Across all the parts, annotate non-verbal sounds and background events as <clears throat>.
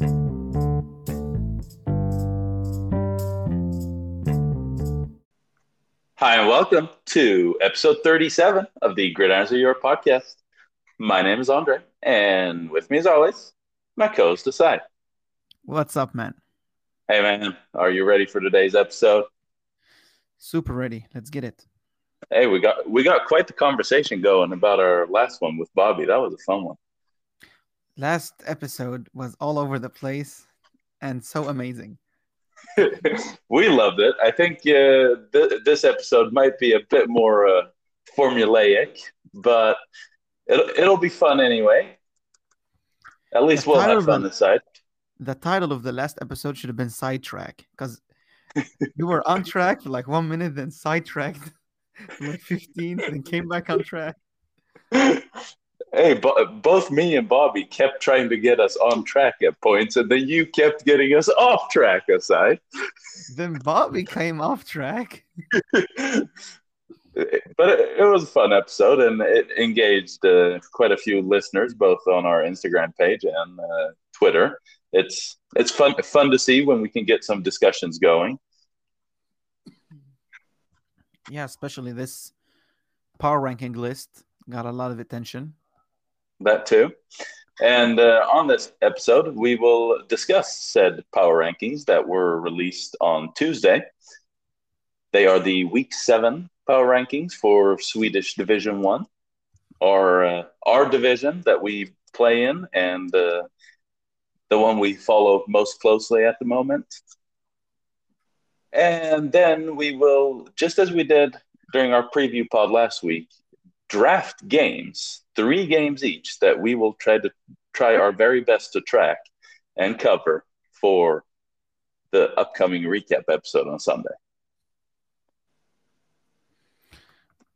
Hi, and welcome to episode 37 of the Gridirons of Europe podcast. My name is Andre, and with me, as always, my co host Asai. What's up, man? Hey, man, are you ready for today's episode? Super ready. Let's get it. Hey, we got we got quite the conversation going about our last one with Bobby. That was a fun one. Last episode was all over the place and so amazing. <laughs> we loved it. I think uh, th- this episode might be a bit more uh, formulaic, but it'll, it'll be fun anyway. At least The we'll have fun the- this side. The title of the last episode should have been Sidetrack because you were on track for like one minute, then sidetracked <laughs> for like 15, then came back on track. <laughs> hey, bo- both me and Bobby kept trying to get us on track at points, and then you kept getting us off track aside. Then Bobby came off track. <laughs> but it, it was a fun episode, and it engaged uh, quite a few listeners, both on our Instagram page and uh, Twitter. It's it's fun fun to see when we can get some discussions going. Yeah, especially this power ranking list got a lot of attention. That too. And uh, on this episode, we will discuss said power rankings that were released on Tuesday. They are the week seven power rankings for Swedish Division One, our uh, our division that we play in, and uh, the one we follow most closely at the moment. And then we will, just as we did during our preview pod last week, draft games, three games each that we will try to try our very best to track and cover for the upcoming recap episode on Sunday.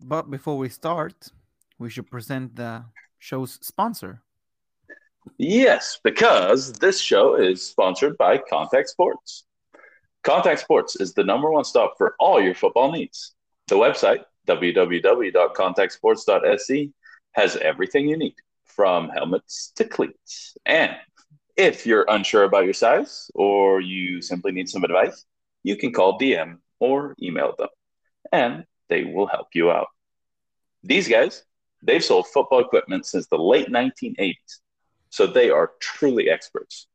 But before we start, we should present the show's sponsor. Yes, because this show is sponsored by Contact Sports. Contact Sports is the number one stop for all your football needs. The website, www.contactsports.se, has everything you need, from helmets to cleats. And if you're unsure about your size or you simply need some advice, you can call DM or email them, and they will help you out. These guys, they've sold football equipment since the late 1980s, so they are truly experts.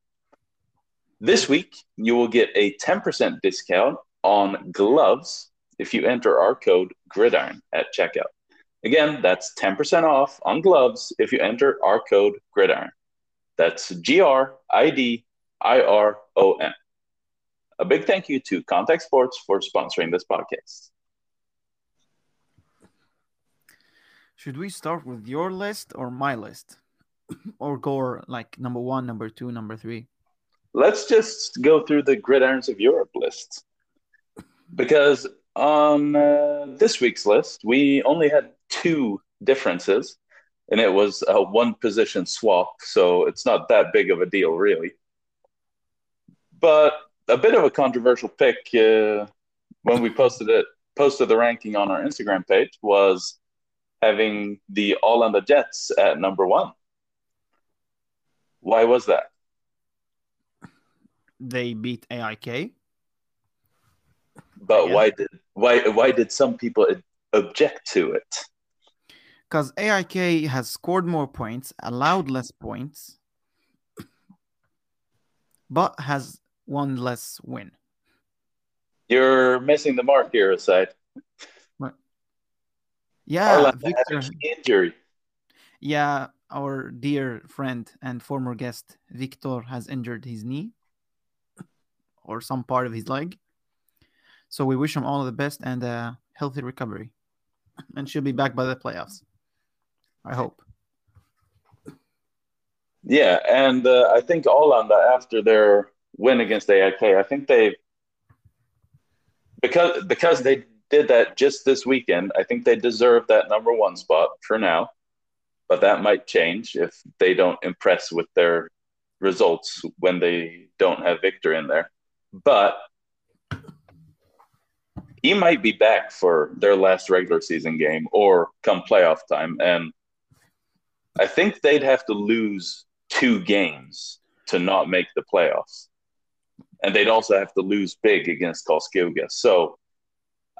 This week, you will get a 10% discount on gloves if you enter our code GRIDIRON at checkout. Again, that's 10% off on gloves if you enter our code GRIDIRON. That's G R I D I R O N. A big thank you to Contact Sports for sponsoring this podcast. Should we start with your list or my list? <coughs> or go like number one, number two, number three? Let's just go through the Gridirons of Europe list. Because on uh, this week's list, we only had two differences, and it was a one position swap, so it's not that big of a deal, really. But a bit of a controversial pick uh, when we posted it, posted the ranking on our Instagram page was having the Arlanda Jets at number one. Why was that? They beat AIK. But Yeah. why did why why did some people object to it? Because AIK has scored more points, allowed less points, but has one less win. You're missing the mark here, aside. Yeah, Victor. injury. Yeah, our dear friend and former guest Victor has injured his knee or some part of his leg. So we wish him all the best and a healthy recovery. And she'll be back by the playoffs. I hope. Yeah, and uh, I think Arlanda after their win against AIK, I think they because because they did that just this weekend. I think they deserve that number one spot for now, but that might change if they don't impress with their results when they don't have Victor in there. But he might be back for their last regular season game or come playoff time, and I think they'd have to lose two games to not make the playoffs. And they'd also have to lose big against Karlskoga. So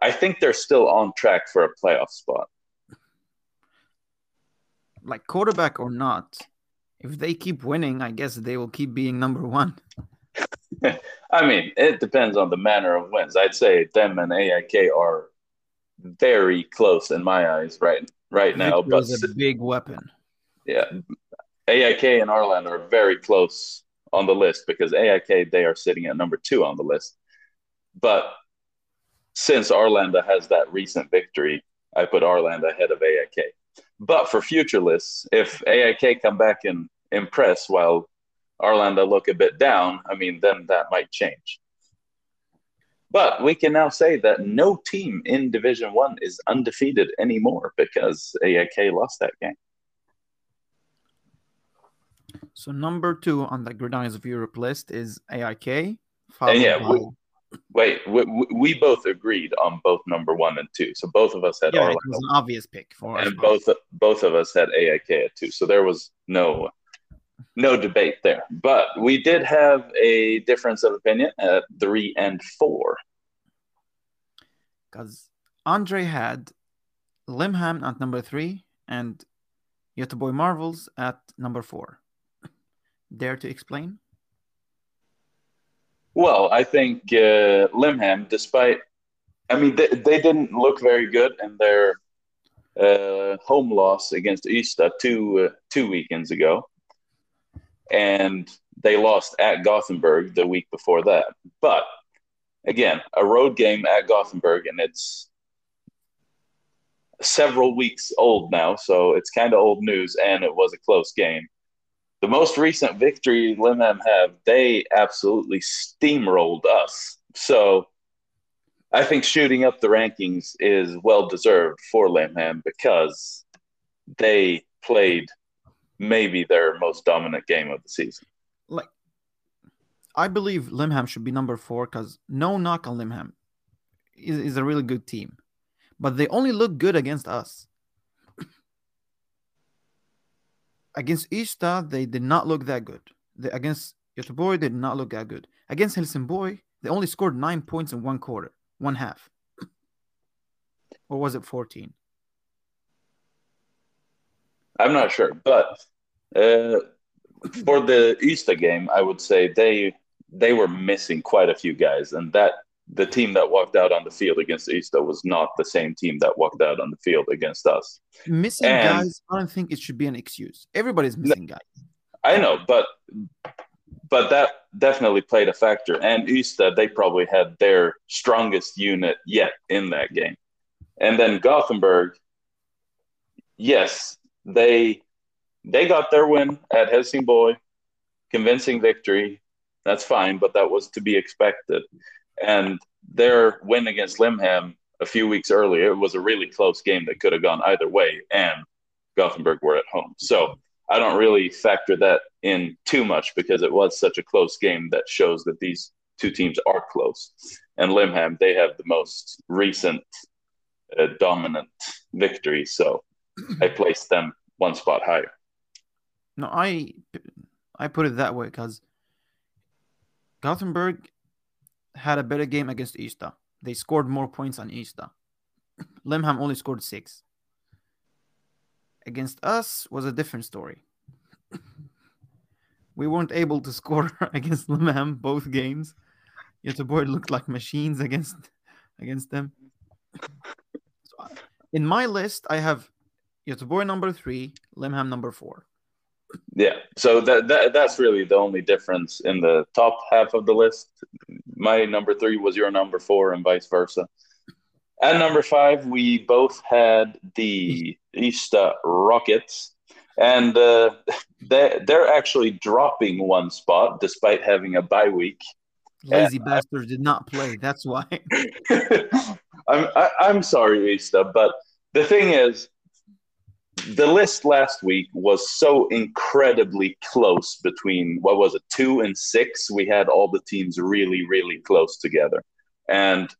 I think they're still on track for a playoff spot. Like quarterback or not, if they keep winning, I guess they will keep being number one. <laughs> I mean, it depends on the manner of wins. I'd say them and AIK are very close in my eyes right right now. Is a big weapon. Yeah, AIK and Arlanda are very close on the list because AIK they are sitting at number two on the list. But since Arlanda has that recent victory, I put Arlanda ahead of AIK. But for future lists, if AIK come back and impress while Arlanda look a bit down, I mean, then that might change. But we can now say that no team in Division One is undefeated anymore because AIK lost that game. So number two on the Gridiron's of Europe list is AIK. And yeah, we, wait, we, we, both agreed on both number one and two. So both of us had yeah, Arlanda. It was an obvious pick for us. And both both of us had AIK at two. So there was no no debate there. But we did have a difference of opinion at three and four. Because Andre had Limham at number three and Göteborg Marvels at number four. Dare to explain? Well, I think uh, Limham, despite, I mean, they, they didn't look very good in their uh, home loss against Ystad two uh, two weekends ago and they lost at Gothenburg the week before that. But again, a road game at Gothenburg, and it's several weeks old now, so it's kind of old news, and it was a close game. The most recent victory Limham have, they absolutely steamrolled us. So I think shooting up the rankings is well deserved for Limham because they played maybe their most dominant game of the season. Like, I believe Limham should be number four because no knock on Limham is, is a really good team, but they only look good against us. <clears throat> against Ystad, they did not look that good. They, against Göteborg, they did not look that good. Against Helsingborg, they only scored nine points in one quarter, one half. <clears throat> or was it 14? I'm not sure, but uh, for the Ystad game, I would say they they were missing quite a few guys, and that the team that walked out on the field against Ystad was not the same team that walked out on the field against us. Missing and, guys, I don't think it should be an excuse. Everybody's missing guys. I know, but but that definitely played a factor. And Ystad, they probably had their strongest unit yet in that game. And then Gothenburg, yes, they they got their win at Helsingborg, convincing victory. That's fine, but that was to be expected. And their win against Limham a few weeks earlier was a really close game that could have gone either way, and Gothenburg were at home. So I don't really factor that in too much because it was such a close game that shows that these two teams are close. And Limham, they have the most recent uh, dominant victory. So I placed them one spot higher. No, I I put it that way because Gothenburg had a better game against Ystad. They scored more points on Ystad. Limham only scored six. Against us was a different story. <clears throat> we weren't able to <laughs> score against Limham both games. Göteborg looked like machines against against them. <clears throat> So uh, in my list, I have Göteborg number three, Limham number four. Yeah, so that, that that's really the only difference in the top half of the list. My number three was your number four, and vice versa. At number five, we both had the Ystad Rockets, and uh, <laughs> they they're actually dropping one spot despite having a bye week. Lazy and bastards did not play. That's why. <laughs> I'm I, am i am sorry, Ystad, but the thing is, the list last week was so incredibly close between what was it two and six we had all the teams really really close together and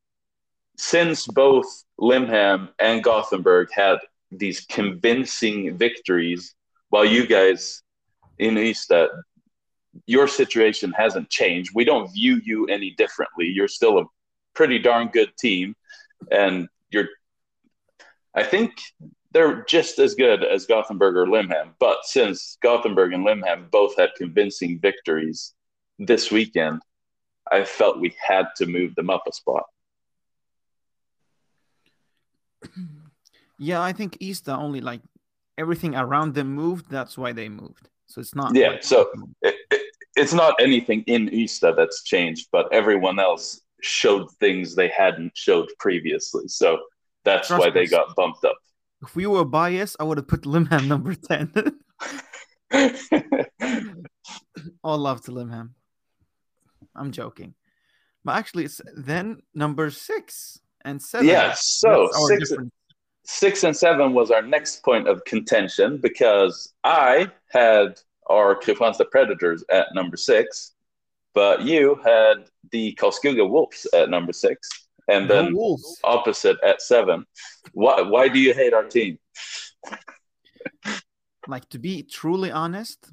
since both limham and gothenburg had these convincing victories while you guys in Ystad uh, your situation hasn't changed. We don't view you any differently. You're still a pretty darn good team, and you're. I think they're just as good as Gothenburg or Limham. But since Gothenburg and Limham both had convincing victories this weekend, I felt we had to move them up a spot. Yeah, I think Ystad only like everything around them moved. That's why they moved. So it's not. Yeah, like- so it, it, it's not anything in Ystad that's changed, but everyone else showed things they hadn't showed previously. So that's Trust why they got bumped up. If we were biased, I would have put Limham number ten. <laughs> All love to Limham. I'm joking, but actually, it's then number six and seven. yeah, so six, difference. six and seven was our next point of contention because I had our Kristianstad Predators at number six, but you had the Karlskoga Wolves at number six, and then Wolves. opposite at seven. Why, why do you hate our team? like to be truly honest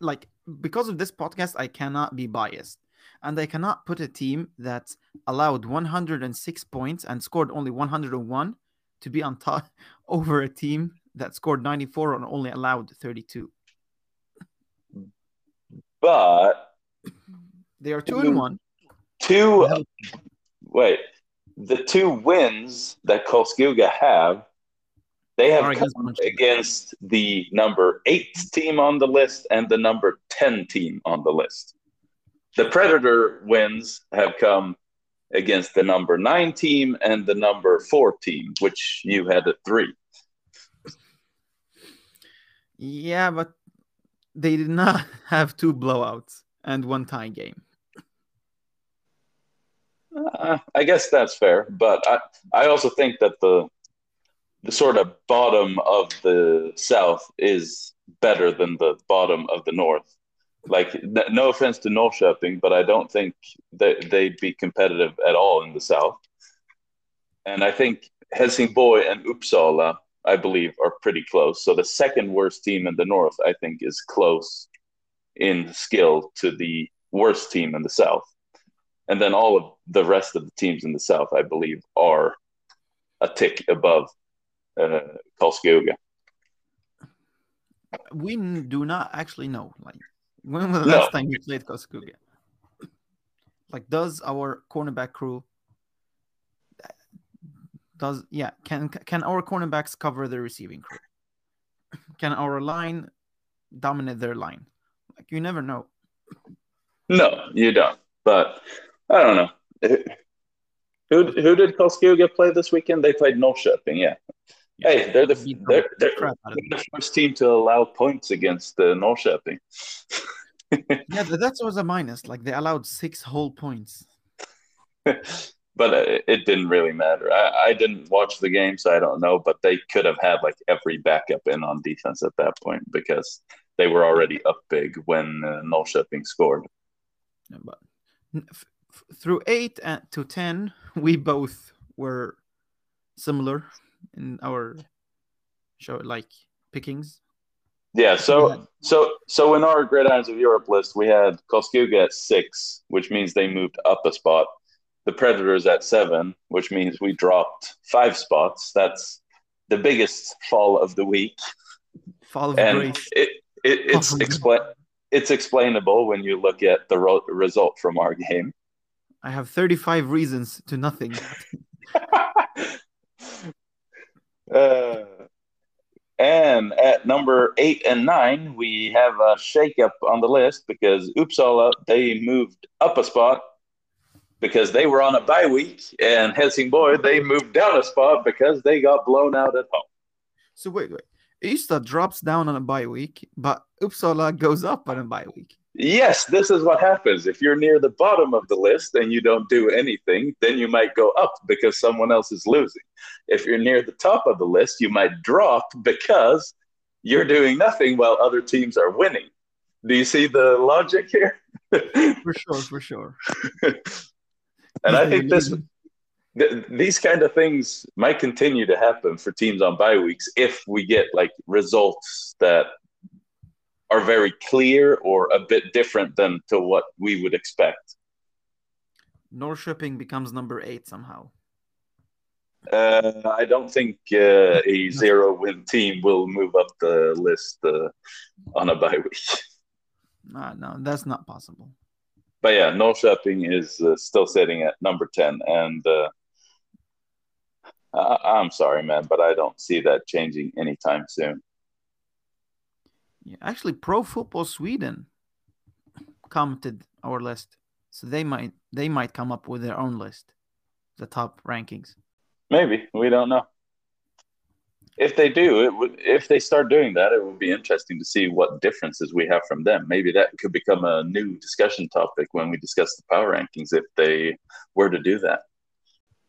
like because of this podcast i cannot be biased and i cannot put a team that allowed 106 points and scored only 101 to be on top <laughs> over a team that scored 94 and only allowed 32 But they are two and one two, wait, the two wins that Karlskoga have, they have Are come against the number eight team on the list and the number 10 team on the list. The Predator wins have come against the number nine team and the number four team, which you had at three. yeah but they did not <laughs> have two blowouts and one tie game Uh, I guess that's fair, but I, I also think that the the sort of bottom of the South is better than the bottom of the North. Like, n- no offense to Norrköping, but I don't think that they'd be competitive at all in the South. And I think Helsingborg and Uppsala, I believe, are pretty close. So the second worst team in the North, I think, is close in skill to the worst team in the South and then all of the rest of the teams in the south, I believe, are a tick above uh, we do not actually know like when was the No. last time you played Karlskoga? like does our cornerback crew does yeah can can our cornerbacks cover the receiving crew can our line dominate their line like you never know No, you don't. But I don't know. Who who did Karlskoga play this weekend? They played Norrköping. Yeah. Hey, they're the Beat the they're, they're, crap out of they're the first team to allow points against uh, Norrköping. <laughs> yeah that was a minus like they allowed six whole points <laughs> but uh, it didn't really matter. I, I didn't watch the game, so I don't know. But they could have had like every backup in on defense at that point because they were already up big when uh, Norrköping scored. Yeah, but n- f- f- through eight and to ten, we both were similar in our show, like pickings. Yeah, so Yeah. so so in our Great Gridirons of Europe list, we had Karlskoga at six, which means they moved up a spot. The Predators at seven, which means we dropped five spots. That's the biggest fall of the week. Fall of and grace. it, it it's explain it's explainable when you look at the ro- result from our game. I have 35 reasons to nothing. <laughs> uh, and at number eight and nine, we have a shakeup on the list because Uppsala they moved up a spot because they were on a bye week, and Helsingborg they moved down a spot because they got blown out at home. So wait, wait. Ystad drops down on a bye week, but Uppsala goes up on a bye week. Yes, this is what happens. If you're near the bottom of the list and you don't do anything, then you might go up because someone else is losing. If you're near the top of the list, you might drop because you're doing nothing while other teams are winning. Do you see the logic here? <laughs> For sure, for sure. and I think this <laughs> th- these kind of things might continue to happen for teams on bye weeks if we get like results that are very clear or a bit different than to what we would expect. Norrköping becomes number eight somehow. Uh, I don't think uh, a <laughs> zero win team will move up the list uh, on a bye week. <laughs> No, no, that's not possible. But yeah, Norrköping is uh, still sitting at number 10. And uh, I- I'm sorry, man, but I don't see that changing anytime soon. Yeah, actually, Pro Football Sweden commented our list, so they might they might come up with their own list, the top rankings. Maybe. We don't know. If they do, it would. If they start doing that, it would be interesting to see what differences we have from them. Maybe that could become a new discussion topic when we discuss the power rankings. If they were to do that,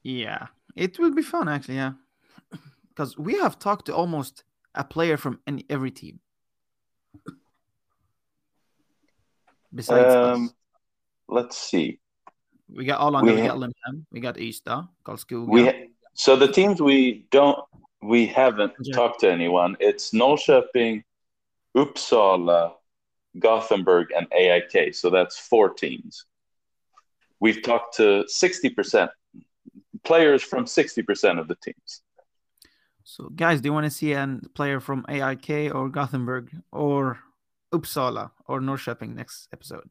Yeah, it will be fun actually. Yeah, because we have talked to almost a player from any every team. Besides Um, us, let's see. we got Arlanda, we we, got Limham, we got Ystad, Karlskoga. We ha- so the teams we don't we haven't Yeah. talked to anyone. It's Norrköping, Uppsala, Gothenburg, and AIK. So that's four teams. We've talked to sixty percent players from sixty percent of the teams. So, guys, do you want to see a player from AIK or Gothenburg or Uppsala or Norrköping next episode?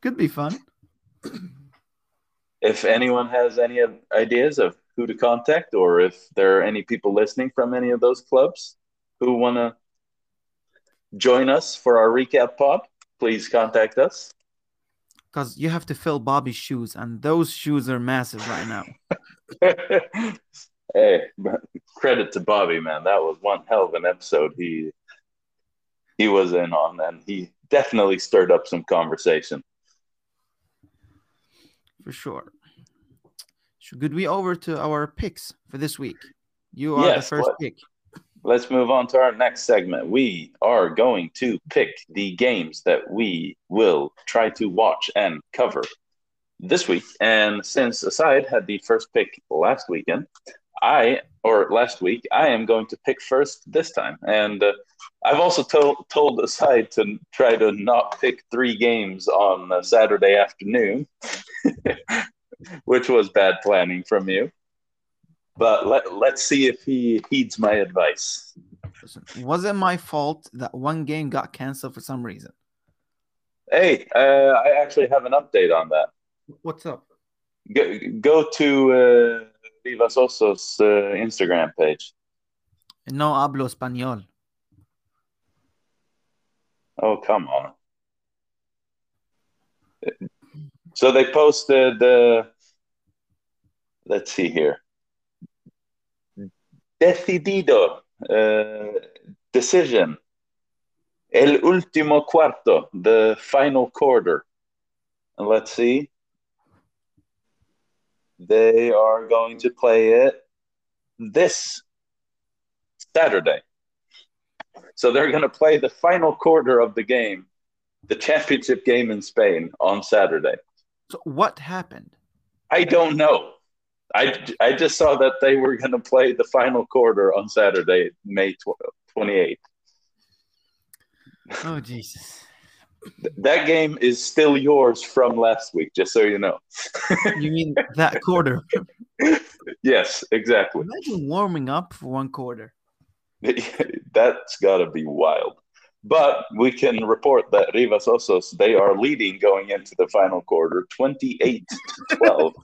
Could be fun. If anyone has any ideas of who to contact, or if there are any people listening from any of those clubs who want to join us for our recap pod, please contact us. Because you have to fill Bobby's shoes, and those shoes are massive right now. <laughs> hey, <laughs> credit to Bobby, man. That was one hell of an episode. He he was in on, and he definitely stirred up some conversation. For sure. Should we over to our picks for this week? You are Yes, the first what- pick. Let's move on to our next segment. We are going to pick the games that we will try to watch and cover this week. And since Aside had the first pick last weekend, I or last week, I am going to pick first this time. And uh, I've also told told Aside to try to not pick three games on a Saturday afternoon, <laughs> which was bad planning from you. But let, let's see if he heeds my advice. Listen, was it my fault that one game got canceled for some reason? Hey, uh, I actually have an update on that. What's up? Go, go to uh, Rivas Osos uh, Instagram page. No hablo español. Oh, come on. So they posted, uh, let's see here. Decidido, uh, decision. El último cuarto, the final quarter. And let's see. They are going to play it this Saturday. So they're going to play the final quarter of the game, the championship game in Spain on Saturday. So what happened? I don't know. I, I just saw that they were going to play the final quarter on Saturday, May tw- 28th. Oh Jesus! That game is still yours from last week, just so you know. You mean that quarter? <laughs> yes, exactly. Imagine warming up for one quarter. <laughs> That's got to be wild. But we can report that Rivas Osos, they are leading going into the final quarter 28 to <laughs> 12.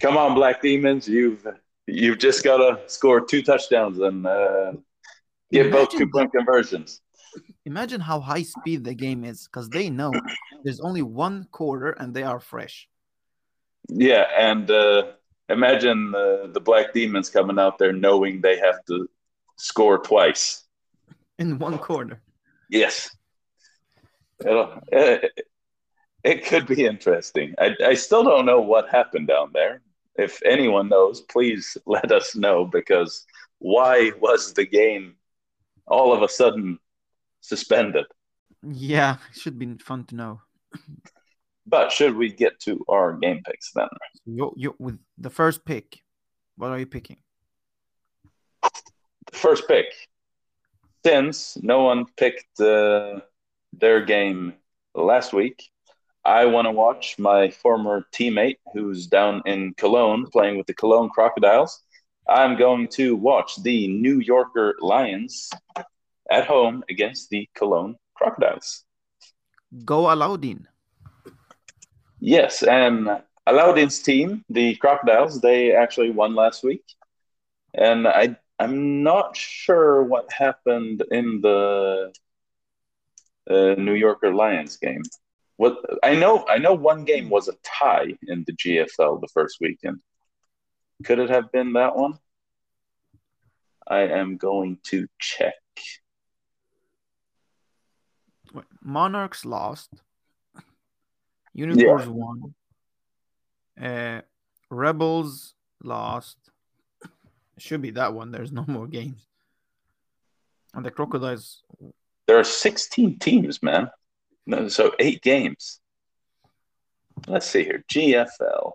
Come on, Black Demons. You've you've just got to score two touchdowns and uh, get both two point conversions. Imagine how high speed the game is, because they know there's only one quarter and they are fresh. Yeah, and uh, imagine uh, the Black Demons coming out there knowing they have to score twice. in one quarter. Yes. It'll, it, it could be interesting. I, I still don't know what happened down there. If anyone knows, please <laughs> let us know because why was the game all of a sudden suspended? Yeah, should be fun to know. But should we get to our game picks then? You, you with the first pick, What are you picking? The first pick. Since no one picked uh, their game last week, I want to watch my former teammate who's down in Cologne playing with the Cologne Crocodiles. I'm going to watch the New Yorker Lions at home against the Cologne Crocodiles. Go Alaudin. Yes, and Alaudin's team, the Crocodiles, they actually won last week. And I I'm not sure what happened in the uh, New Yorker Lions game. What I know, I know one game was a tie in the GFL the first weekend. Could it have been that one? I am going to check. Monarchs lost. Unicorns yeah. won. Uh, Rebels lost. should be that one. There's no more games. And the Crocodiles. There are 16 teams, man. No, So eight games. Let's see here. GFL.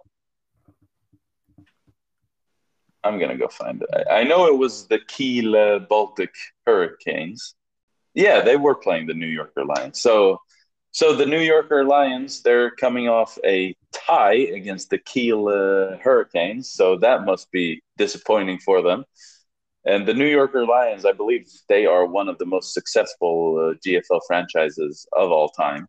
I'm gonna go find it. I, I know it was the Kiel Baltic Hurricanes. Yeah, they were playing the New Yorker Lions. So so the New Yorker Lions, they're coming off a tie against the Kiel Hurricanes, so that must be disappointing for them. And the New Yorker Lions, I believe they are one of the most successful uh, GFL franchises of all time.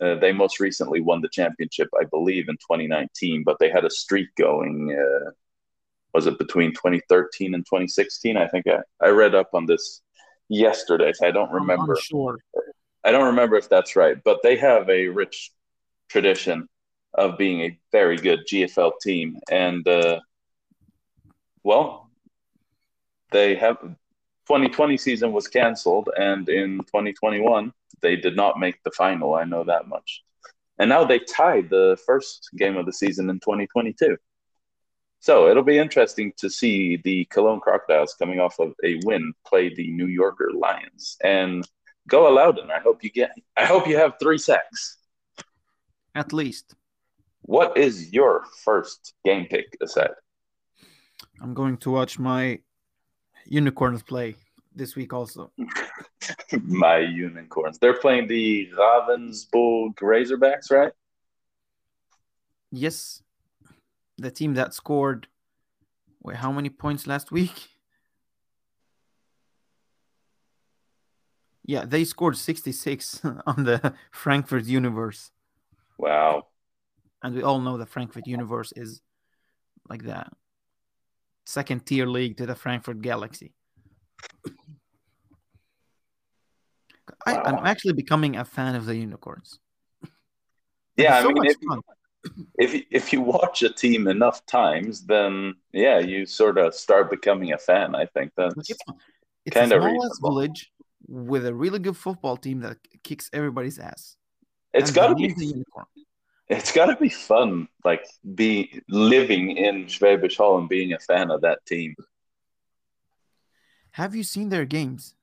Uh, they most recently won the championship, I believe, in 2019, but they had a streak going. Uh, was it between 2013 and 2016? I think I, I read up on this yesterday, so I don't remember. I'm sure. I don't remember if that's right, but they have a rich tradition of being a very good GFL team. And, uh, well, they have 2020 season was canceled, and in 2021, they did not make the final. I know that much. And now they tied the first game of the season in 2022. So it'll be interesting to see the Cologne Crocodiles coming off of a win play the New Yorker Lions. And go Alaudin. I hope you get. I hope you have three sacks. At least. What is your first game pick, Asad? I'm going to watch my unicorns play this week also. <laughs> my unicorns. They're playing the Ravensburg Razorbacks, right? Yes. The team that scored wait, how many points last week? Yeah, they scored 66 <laughs> on the Frankfurt Universe. Wow. And we all know the Frankfurt Universe is like that second tier league to the Frankfurt Galaxy. Wow. I, am actually becoming a fan of the unicorns. Yeah, I mean, if, if if you watch a team enough times, then yeah, you sort of start becoming a fan. I think that's kind of village with a really good football team that kicks everybody's ass. It's got to be unicorn. It's got to be fun, like be living in Schwäbisch Hall and being a fan of that team. Have you seen their games?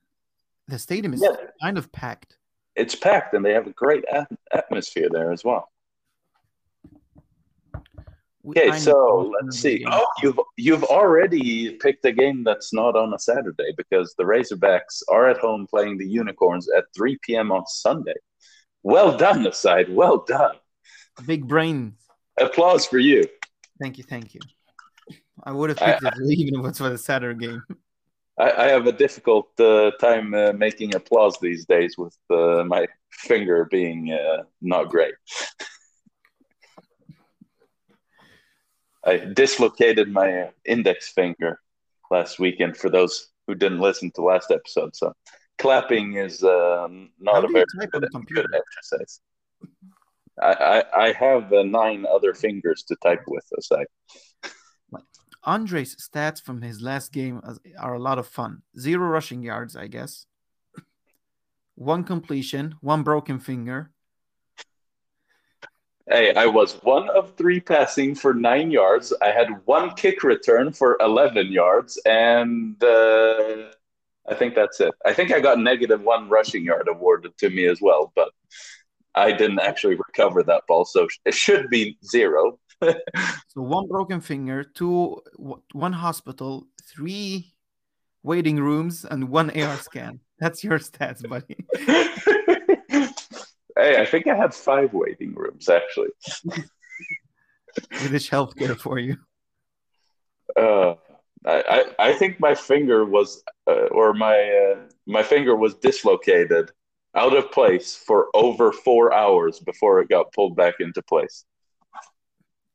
The stadium is yeah. kind of packed. It's packed, and they have a great atmosphere there as well. Okay, so let's see. Oh, you've you've already picked a game that's not on a Saturday because the Razorbacks are at home playing the Unicorns at 3 p.m. on Sunday. Well done, aside. Well done. Big brain. Applause for you. Thank you, thank you. I would have picked I, it <laughs> even if it's for the Saturday game. I, I have a difficult uh, time uh, making applause these days with uh, my finger being uh, not great. <laughs> I dislocated my index finger last weekend for those who didn't listen to last episode. So clapping is um, not How a very good, good, exercise. I, I, I have uh, nine other fingers to type with, aside. Andre's stats from his last game are a lot of fun. Zero rushing yards, I guess. One completion, one broken finger, Hey, I was one of three passing for nine yards. I had one kick return for 11 yards, and uh, I think that's it. I think I got negative one rushing yard awarded to me as well, but I didn't actually recover that ball, so it should be zero. <laughs> So one broken finger, two, one hospital, three waiting rooms, and one AR scan. That's your stats, buddy. <laughs> hey, I think I had five waiting rooms actually. British healthcare for you. Uh, I, I I think my finger was uh, or my uh, my finger was dislocated out of place for over four hours before it got pulled back into place.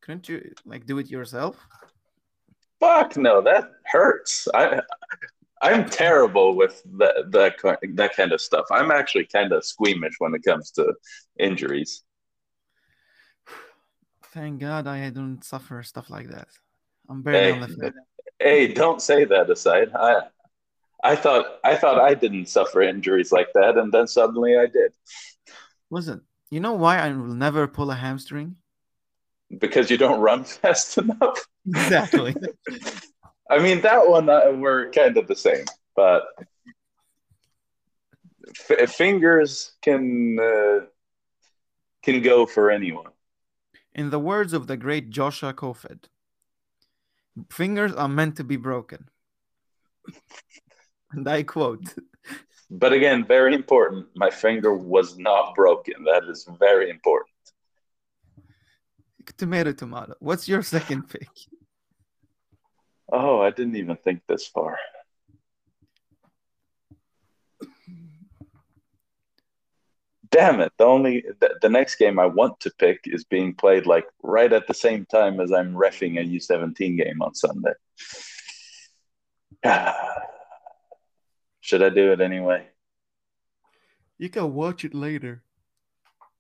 Couldn't you like do it yourself? Fuck no, that hurts. I I'm terrible with that that that kind of stuff. I'm actually kind of squeamish when it comes to injuries. Thank God I don't suffer stuff like that. I'm barely Hey, on the field. hey, don't say that aside. I I thought I thought I didn't suffer injuries like that, and then suddenly I did Listen, you know why I will never pull a hamstring? because you don't run <laughs> fast enough. Exactly. <laughs> I mean, that one uh, we're kind of the same, but f- fingers can uh, can go for anyone. In the words of the great Joshua Kofed, fingers are meant to be broken. And I quote, But again, very important. My finger was not broken. That is very important. tomato, tomato. What's your second pick? Oh, I didn't even think this far. Damn it! The only the, the next game I want to pick is being played like right at the same time as I'm refing a U17 game on Sunday. <sighs> Should I do it anyway? You can watch it later.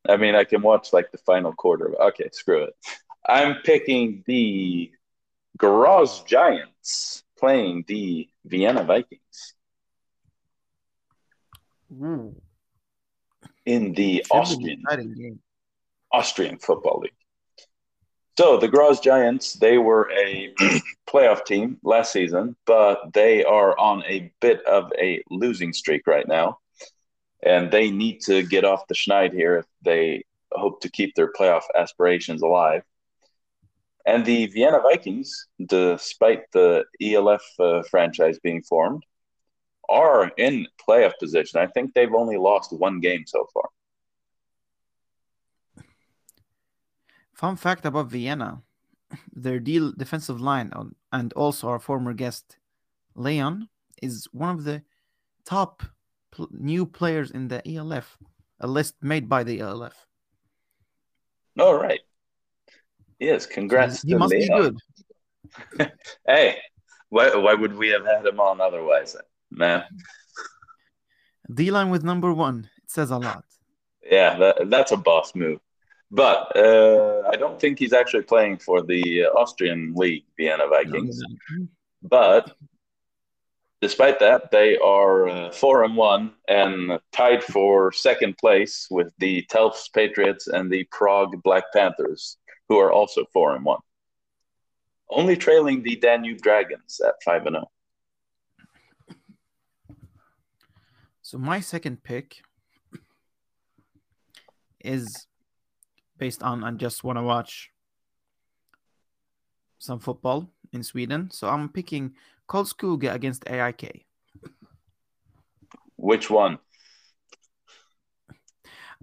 I mean, I can watch like the final quarter. Okay, screw it. I'm picking the Graz Giants playing the Vienna Vikings Ooh, in the should be an Austrian game. Austrian Football League. So the Graz Giants, they were a <clears throat> playoff team last season, but they are on a bit of a losing streak right now. And they need to get off the schneid here if they hope to keep their playoff aspirations alive. And the Vienna Vikings, despite the ELF uh, franchise being formed, are in playoff position. I think they've only lost one game so far. Fun fact about Vienna their deal defensive line on- and also our former guest Leon is one of the top pl- new players in the ELF, a list made by the ELF. All right. Yes, congrats he must be good. <laughs> Hey, why, why would we have had him on otherwise, man? D line with number one. It says a lot. Yeah, that, that's a boss move. But uh, I don't think he's actually playing for the Austrian league, Vienna Vikings. But despite that, they are uh, four and one and tied for second place with the Telfs Patriots and the Prague Black Panthers, who are also four and one. Only trailing the Danube Dragons at five and oh. zero. So my second pick is based on I just want to watch some football in Sweden. So I'm picking Karlskoga against AIK. Which one?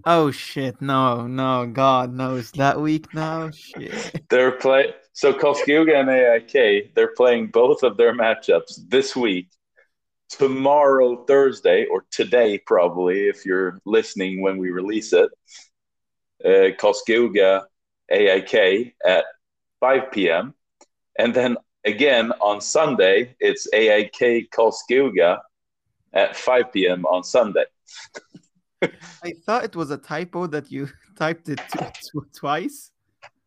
Oh shit! No, no, God knows that week now. Shit. They're play so Karlskoga and AIK. They're playing both of their matchups this week. Tomorrow, Thursday, or today, probably, if you're listening when we release it. Uh, AIK at 5 p.m. And then again on Sunday, it's AIK Karlskoga at 5 p.m. on Sunday. <laughs> <laughs> I thought it was a typo that you <laughs> typed it twice.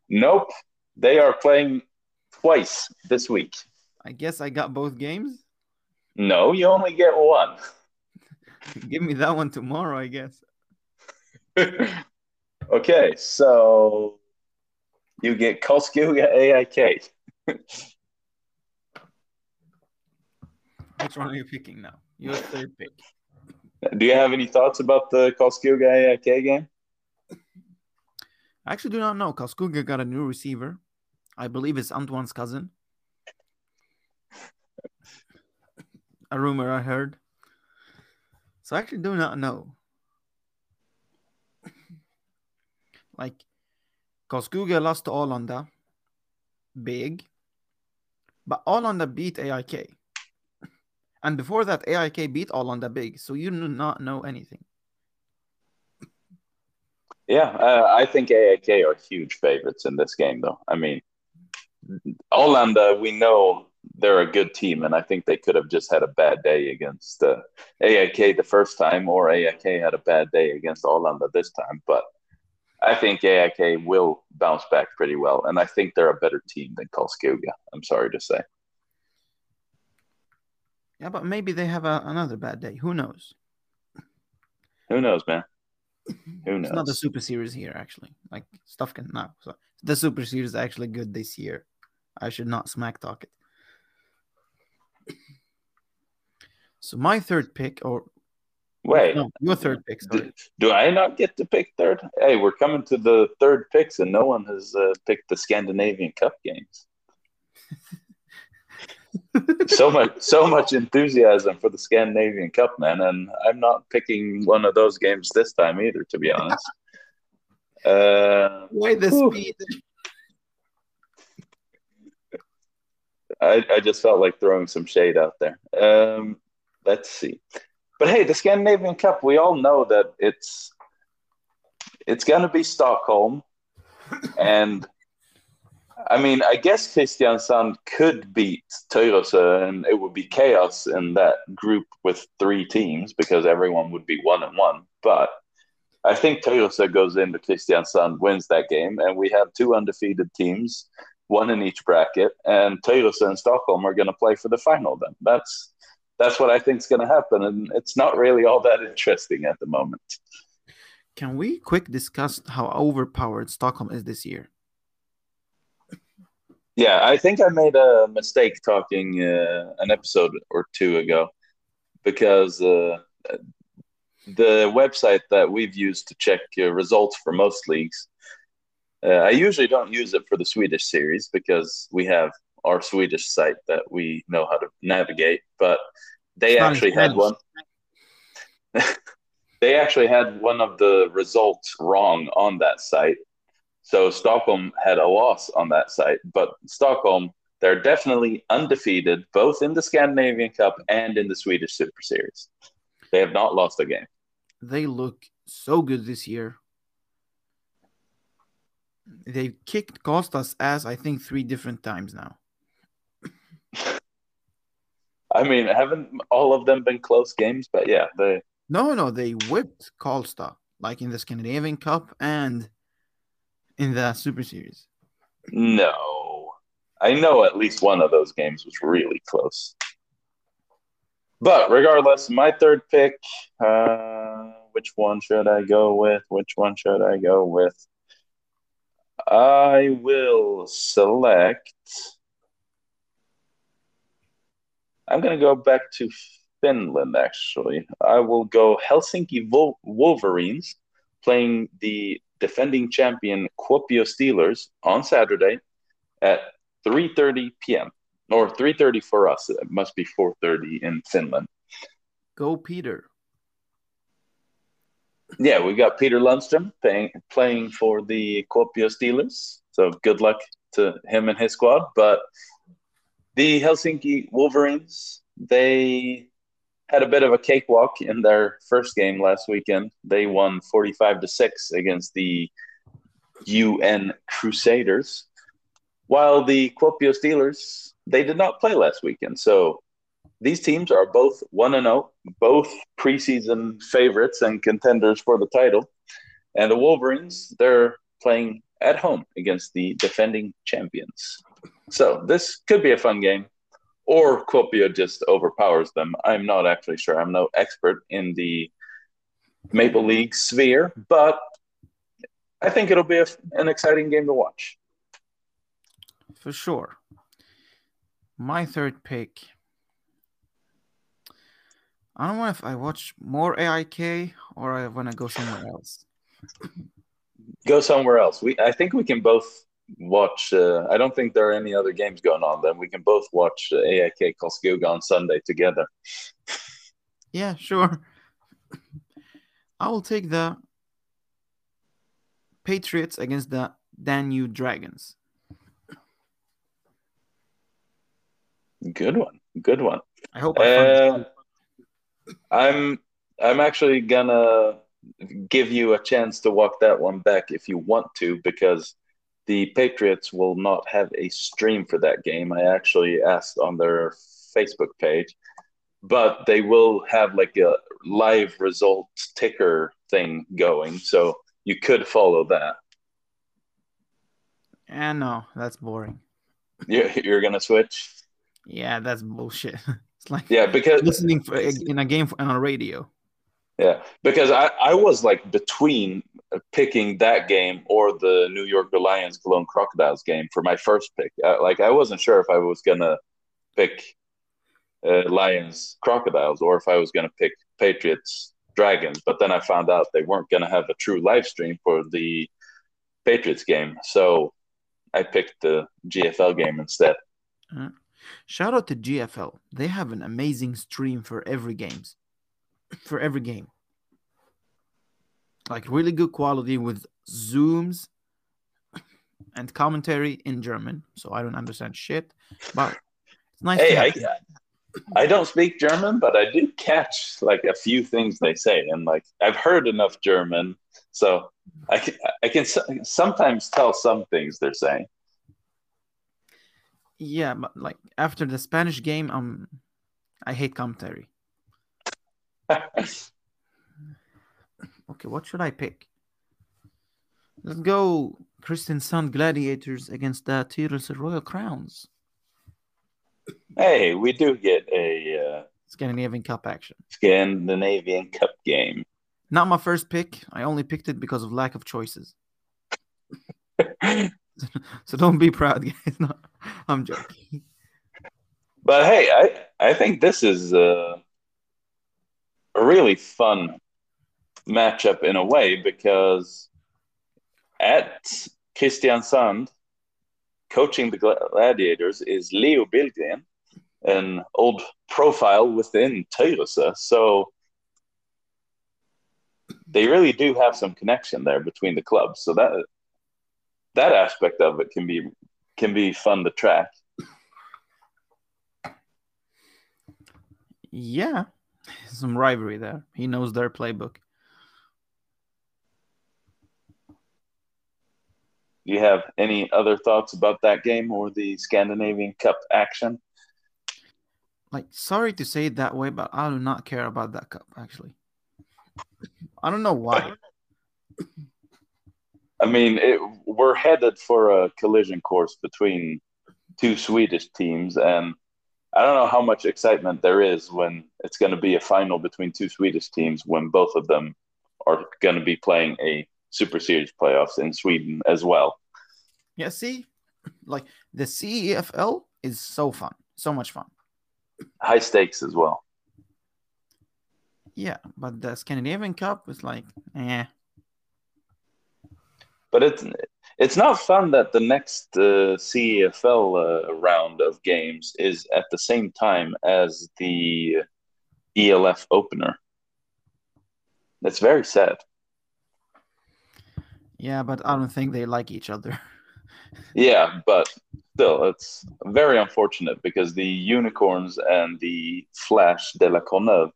Nope, they are playing twice this week. I guess I got both games. No, you only get one. <laughs> Give me that one tomorrow, I guess. okay, so you get Karlskoga AIK. Which one are you picking now? Your third pick. Do you have any thoughts about the Karlskoga uh, AIK game? I actually do not know. Karlskoga got a new receiver. I believe it's Antoine's cousin. A rumor I heard. So I actually do not know. like, Google lost to Arlanda. Big. But Arlanda beat AIK. And before that, AIK beat Arlanda big. So you do not know anything. Yeah, uh, I think AIK are huge favorites in this game, though. I mean, Arlanda, we know they're a good team, and I think they could have just had a bad day against uh, AIK the first time, or AIK had a bad day against Arlanda this time. But I think AIK will bounce back pretty well, and I think they're a better team than Karlskoga. I'm sorry to say. Yeah, but maybe they have a, another bad day. Who knows? Who knows, man? Who knows? It's not the Super Series here, actually. Like stuff can now. So the Super Series is actually good this year. I should not smack talk it. So my third pick, or wait, no, your third pick. Do, do, I not get to pick third? Hey, we're coming to the third picks, and no one has uh, picked the Scandinavian Cup games. So much, so much enthusiasm for the Scandinavian Cup, man, and I'm not picking one of those games this time either, to be honest. Uh, Why the whew. speed? I, I just felt like throwing some shade out there. Um, let's see. But hey, the Scandinavian Cup, we all know that it's it's going to be Stockholm, and I mean, I guess Kristiansand could beat Tyresö, and it would be chaos in that group with three teams because everyone would be one and one. But I think Tyresö goes into Kristiansand, wins that game, and we have two undefeated teams, one in each bracket, and Tyresö and Stockholm are going to play for the final. Then that's that's what I think is going to happen, and it's not really all that interesting at the moment. Can we quick discuss how overpowered Stockholm is this year? Yeah, I think I made a mistake talking uh, an episode or two ago because uh, the website that we've used to check uh, results for most leagues, uh, I usually don't use it for the Swedish series because we have our Swedish site that we know how to navigate. But they actually had one. <laughs> they actually had one of the results wrong on that site. So Stockholm had a loss on that site, but Stockholm they're definitely undefeated both in the Scandinavian Cup and in the Swedish Super Series. They have not lost a game. They look so good this year. They've kicked Costas ass, I think, three different times now. <laughs> I mean, haven't all of them been close games? But yeah, they. No, no, they whipped Karlstad like in the Scandinavian Cup and in the Super Series. No, I know at least one of those games was really close. But regardless, my third pick. Uh, which one should I go with? Which one should I go with? I will select. I'm going to go back to Finland, actually. I will go Helsinki Wolverines playing the defending champion Kuopio Steelers on Saturday at 3.30 p.m. Or 3.30 for us. It must be 4.30 in Finland. Go, Peter. Yeah, we got Peter Lundstrom playing, playing for the Kuopio Steelers. So good luck to him and his squad. But the Helsinki Wolverines, they had a bit of a cakewalk in their first game last weekend. They won 45 to 6 against the UN Crusaders, while the Kuopio Steelers, they did not play last weekend. So these teams are both 1 and 0, both preseason favorites and contenders for the title. And the Wolverines, they're playing at home against the defending champions. So this could be a fun game, or Kuopio just overpowers them. I'm not actually sure. I'm no expert in the Maple League sphere, but I think it'll be a, an exciting game to watch. For sure. My third pick. I don't know if I watch more AIK or I want to go somewhere else. Go somewhere else. We I think we can both watch. Uh, I don't think there are any other games going on. Then we can both watch uh, AIK Karlskoga on Sunday together. <laughs> Yeah, sure. I will take the Patriots against the Danube Dragons. Good one. Good one. I hope I Uh, I'm I'm actually gonna give you a chance to walk that one back if you want to, because the Patriots will not have a stream for that game. I actually asked on their Facebook page, but they will have like a live results ticker thing going, so you could follow that. And no, that's boring. You're, you're gonna switch, Yeah, that's bullshit. <laughs> it's like yeah, because listening for, in a game on a radio. Yeah, because I, I was like between picking that game or the New York Lions Cologne Crocodiles game for my first pick. Uh, like I wasn't sure if I was gonna pick uh, Lions Crocodiles or if I was gonna pick Patriots Dragons. But then I found out they weren't gonna have a true live stream for the Patriots game, so I picked the GFL game instead. Shout out to GFL. They have an amazing stream for every games. For every game. Like really good quality with zooms and commentary in German. So I don't understand shit. But it's nice. to Hey. I I don't speak German, but I do catch like a few things they say, and like I've heard enough German, so I can I can sometimes tell some things they're saying. Yeah, but like after the Spanish game, um I hate commentary. <laughs> Okay, what should I pick? Let's go Kristiansand Gladiators against the Tyresö Royal Crowns. hey, we do get a uh, Scandinavian Cup action. Scandinavian Cup game. Not my first pick. I only picked it because of lack of choices. <laughs> So don't be proud, <laughs> guys. No, I'm joking. But hey, I I think this is uh, a really fun matchup in a way because at Kristiansand, coaching the Gladiators is Leo Billgren, an old profile within Tyresö. So they really do have some connection there between the clubs. So that that aspect of it can be can be fun to track. Yeah, some rivalry there. He knows their playbook. Do you have any other thoughts about that game or the Scandinavian Cup action? Like, sorry to say it that way, but I do not care about that cup. Actually, I don't know why. I mean, it, we're headed for a collision course between two Swedish teams, and I don't know how much excitement there is when it's going to be a final between two Swedish teams when both of them are going to be playing a Super Series playoffs in Sweden as well. Yeah, see, <clears throat> like the CEFL is so fun, so much fun. High stakes as well. Yeah, but the Scandinavian Cup is like, eh. But it's it's not fun that the next uh, CEFL uh, round of games is at the same time as the ELF opener. That's very sad. Yeah, but I don't think they like each other. <laughs> Yeah, but still, it's very unfortunate because the Unicorns and the Flash de la Courneuve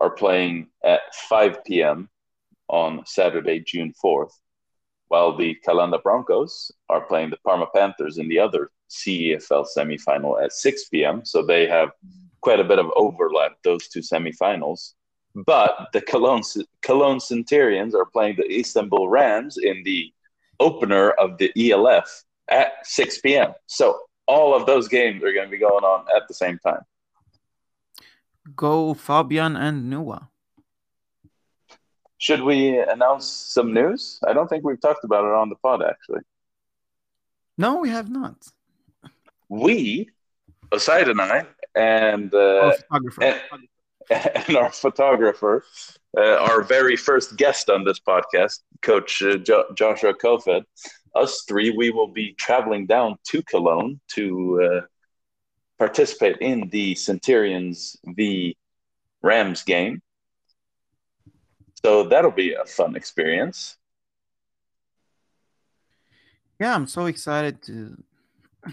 are playing at 5 p.m. on Saturday, June 4th, while the Calanda Broncos are playing the Parma Panthers in the other CEFL semifinal at 6 p.m. So they have quite a bit of overlap, those two semifinals. But the Cologne, Cologne Centurions are playing the Istanbul Rams in the opener of the ELF at 6 p.m. So all of those games are going to be going on at the same time. Go Fabian and Noah. Should we announce some news? I don't think we've talked about it on the pod, actually. No, we have not. We, Aside and I, and, uh, photographer. and, <laughs> and our photographer, uh, our very first guest on this podcast, Coach uh, jo- Joshua Kofed, us three, we will be traveling down to Cologne to uh, participate in the Centurions v Rams game. So that'll be a fun experience. Yeah, I'm so excited to <clears throat>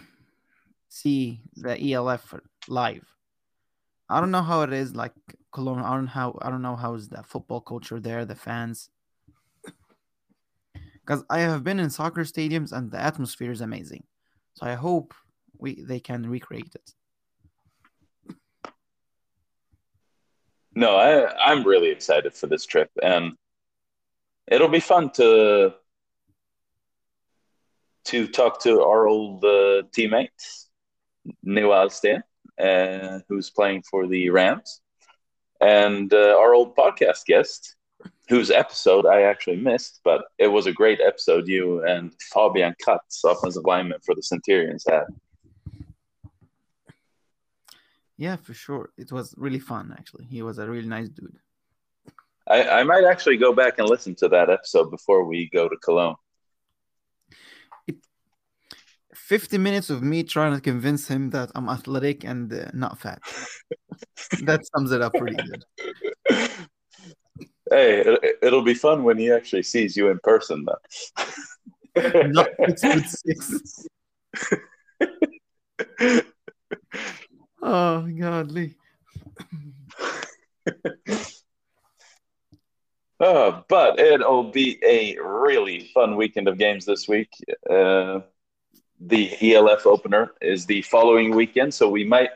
see the ELF live. I don't know how it is like Cologne. I don't how I don't know how is the football culture there, the fans. Because I have been in soccer stadiums and the atmosphere is amazing. So I hope we they can recreate it. No, I I'm really excited for this trip and it'll be fun to to talk to our old uh, teammates, Neil Alstein, uh, who's playing for the Rams, and uh, our old podcast guest, whose episode I actually missed, but it was a great episode. You and Fabian Katz, offensive lineman for the Centurions, had. Yeah, for sure. It was really fun, actually. He was a really nice dude. I, I might actually go back and listen to that episode before we go to Cologne. 50 minutes of me trying to convince him that I'm athletic and uh, not fat. <laughs> that sums it up pretty good. Hey, it, will be fun when he actually sees you in person, though. not six foot six. <laughs> oh, godly. <laughs> Uh, but it'll be a really fun weekend of games this week. Uh, the ELF opener is the following weekend, so we might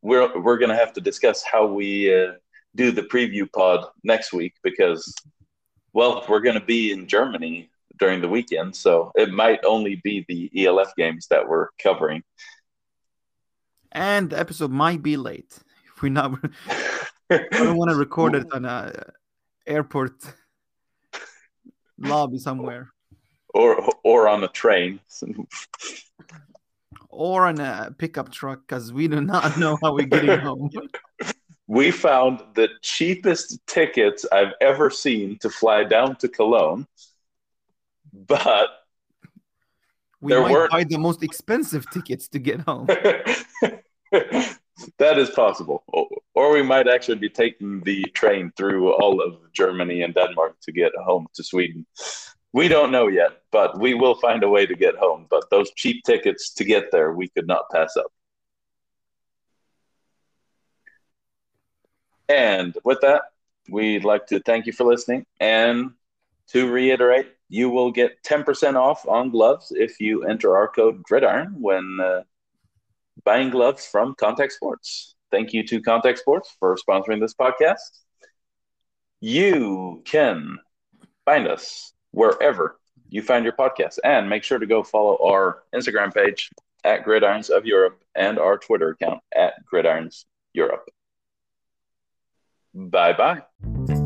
we're we're to have to discuss how we uh, do the preview pod next week because well, we're to be in Germany during the weekend, so it might only be the ELF games that we're covering. And the episode might be late. <laughs> If we're not. <laughs> I don't want to record it on a airport <laughs> lobby somewhere. Or or on a train. Or on a pickup truck because we do not know how we're getting home. We found the cheapest tickets i've ever seen to fly down to cologne but we might weren't... buy the most expensive tickets to get home <laughs> that is possible or we might actually be taking the train through all of germany and denmark to get home to sweden we don't know yet, but we will find a way to get home. But those cheap tickets to get there, we could not pass up. And with that, we'd like to thank you for listening. And to reiterate, you will get 10% off on gloves if you enter our code GRIDIRON when uh, buying gloves from Contact Sports. Thank you to Contact Sports for sponsoring this podcast. You can find us wherever you find your podcast. And make sure to go follow our Instagram page at Gridirons of Europe and our Twitter account at Gridirons Europe. Bye bye.